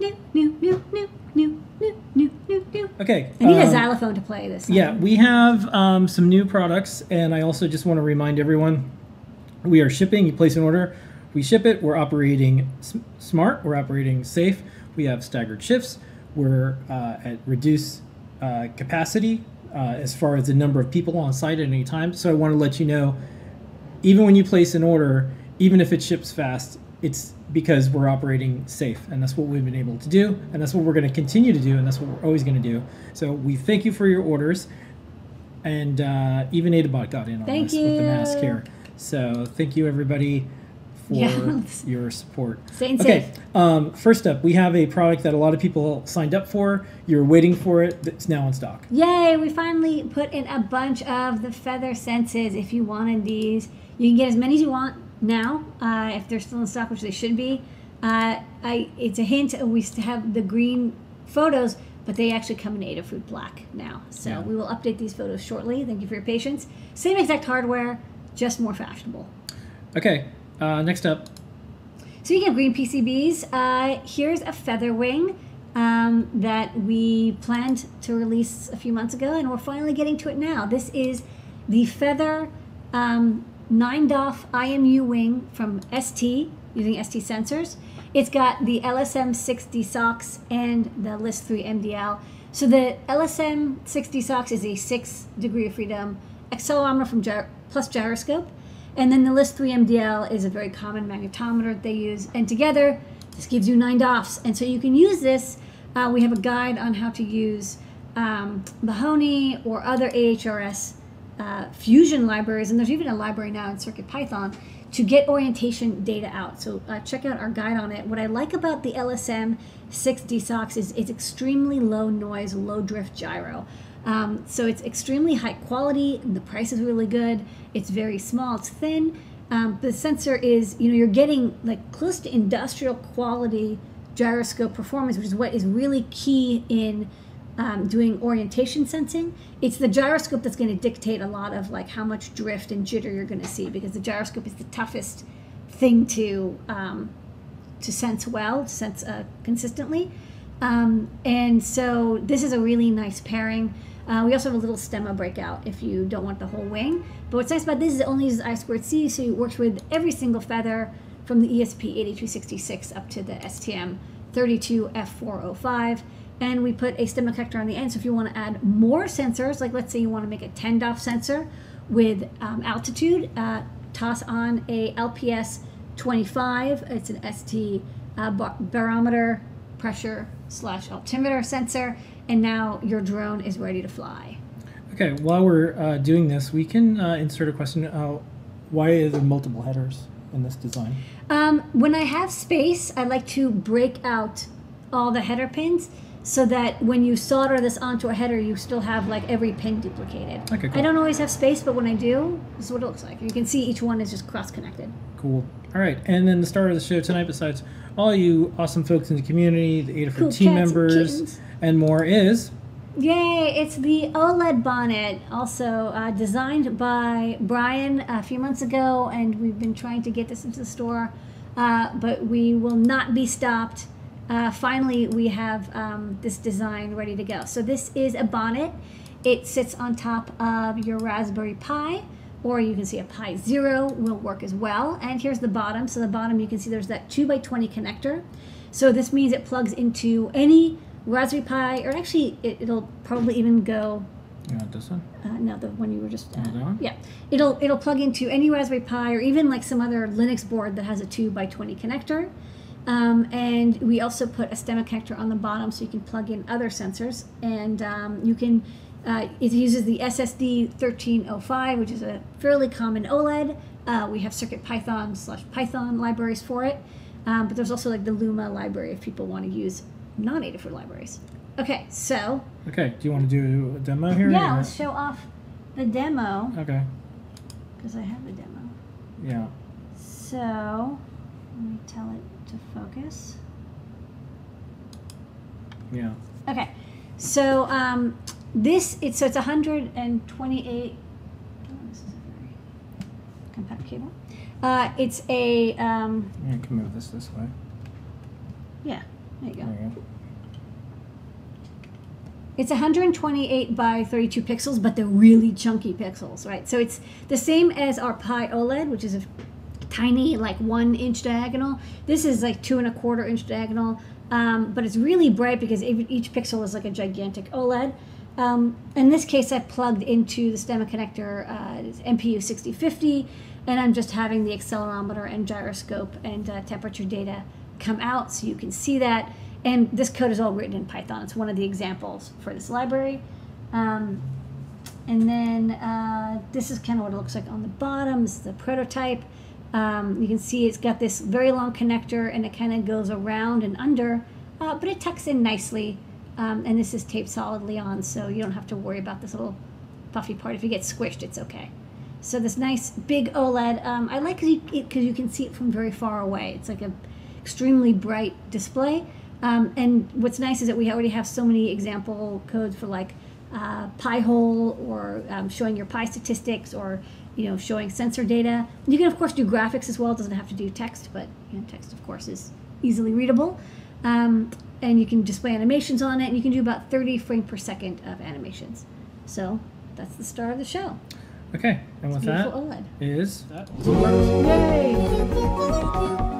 new, new, new, new, new, new, new, new, new. Okay. I need a um, xylophone to play this. Yeah, we have um, some new products, and I also just want to remind everyone we are shipping. You place an order, we ship it. We're operating s- smart, we're operating safe. We have staggered shifts, we're uh, at reduced uh, capacity uh, as far as the number of people on site at any time. So I want to let you know even when you place an order, even if it ships fast, it's because we're operating safe, and that's what we've been able to do, and that's what we're going to continue to do, and that's what we're always going to do. So we thank you for your orders, and uh, even Adabot got in on Thank this with the mask here. So thank you everybody for Yes. your support. Staying Okay, safe. um, first up, we have a product that a lot of people signed up for. You're waiting for it. It's now in stock. Yay, we finally put in a bunch of the feather senses. If you wanted these, you can get as many as you want now, uh, if they're still in stock, which they should be. Uh, I, it's a hint, we still have the green photos, but they actually come in Adafruit Black now. So Yeah. we will update these photos shortly. Thank you for your patience. Same exact hardware, just more fashionable. Okay, uh, next up, Speaking of green PCBs, uh, here's a feather wing um, that we planned to release a few months ago, and we're finally getting to it now. This is the feather um, 9 DOF IMU wing from ST using ST sensors. It's got the LSM6DSOX and the LIS3MDL. So the LSM6DSOX is a six degree of freedom accelerometer from gyr- plus gyroscope. And then the LIS3MDL is a very common magnetometer that they use. And together, this gives you nine DOFs. And so you can use this. Uh, we have a guide on how to use um, Mahony or other AHRS uh, fusion libraries. And there's even a library now in CircuitPython to get orientation data out. So uh, check out our guide on it. What I like about the LSM 6D socks is it's extremely low noise, low drift gyro. Um, so it's extremely high quality. The price is really good. It's very small. It's thin. Um, the sensor is, you know, you're getting like close to industrial quality gyroscope performance, which is what is really key in um, doing orientation sensing. It's the gyroscope that's going to dictate a lot of like how much drift and jitter you're going to see because the gyroscope is the toughest thing to um, to sense well, to sense uh, consistently. Um, and so this is a really nice pairing. Uh, we also have a little stemma breakout if you don't want the whole wing. But what's nice about this is it only uses I squared C, so it works with every single feather from the ESP 8266 up to the STM 32F405. And we put a stemma connector on the end, so if you want to add more sensors, like let's say you want to make a 10 DOF sensor with um, altitude, uh, toss on a LPS 25. It's an ST uh, bar- barometer pressure slash altimeter sensor, and now your drone is ready to fly. Okay, while we're uh, doing this, we can uh, insert a question. Uh, why are there multiple headers in this design? Um, when I have space, I like to break out all the header pins so that when you solder this onto a header, you still have like every pin duplicated. Okay, cool. I don't always have space, but when I do, this is what it looks like. You can see each one is just cross connected. Cool. All right, and then the star of the show tonight, besides all you awesome folks in the community, the Adafruit Cool team and members, kittens. and more, is Yay! It's the OLED bonnet, also uh, designed by Brian a few months ago, and we've been trying to get this into the store, uh, but we will not be stopped. Uh, finally, we have um, this design ready to go. So this is a bonnet. It sits on top of your Raspberry Pi, or you can see a Pi Zero will work as well. And here's the bottom. So the bottom, you can see there's that two by twenty connector. So this means it plugs into any Raspberry Pi, or actually, it, it'll probably even go. you want this one? Uh, no, the one you were just. Uh, one? yeah, it'll it'll plug into any Raspberry Pi, or even like some other Linux board that has a two by twenty connector. Um, and we also put a stemma connector on the bottom, so you can plug in other sensors, and um, you can. Uh, it uses the SSD 1305, which is a fairly common OLED. Uh, we have CircuitPython slash Python libraries for it, um, but there's also like the Luma library if people want to use non-Adafruit libraries. Okay, so Okay, do you want to do a demo here? yeah, or- let's show off the demo Okay, because I have a demo. yeah. So let me tell it to focus. Yeah. Okay, so um, this it's so it's 128. Oh, this is a very compact cable. Uh, it's a um, I can move this this way. yeah. There you go. There you go. It's 128 by 32 pixels, but they're really chunky pixels, right? So it's the same as our Pi OLED, which is a tiny, like one inch diagonal. This is like two and a quarter inch diagonal, um, but it's really bright because each pixel is like a gigantic OLED. Um, in this case, I plugged into the stemma connector uh, MPU 6050, and I'm just having the accelerometer and gyroscope and uh, temperature data come out so you can see that. And this code is all written in Python. It's one of the examples for this library. Um, and then uh, this is kind of what it looks like on the bottom. This is the prototype. Um, you can see it's got this very long connector and it kind of goes around and under, uh, but it tucks in nicely. Um, and this is taped solidly on, so you don't have to worry about this little puffy part. If it gets squished, it's okay. So this nice big OLED, um, I like because you, it- 'cause you can see it from very far away. It's like a extremely bright display. Um, and what's nice is that we already have so many example codes for like uh, pi hole or um, showing your pi statistics or you know showing sensor data. You can of course do graphics as well. It doesn't have to do text, but you know, text of course is easily readable. Um, and you can display animations on it. And you can do about 30 frame per second of animations. So that's the start of the show. Okay, and with that Beautiful OLED. is Yay!